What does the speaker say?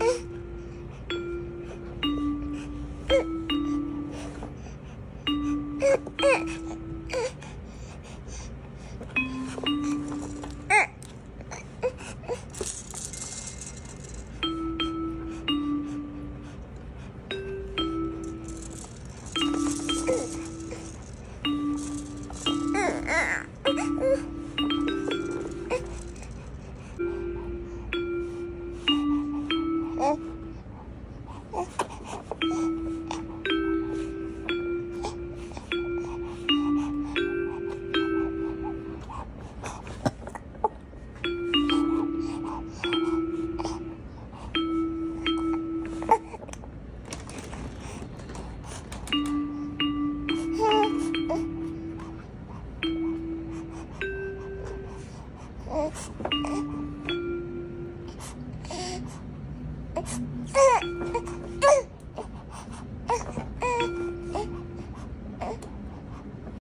Mm-hmm. Oh. えっ?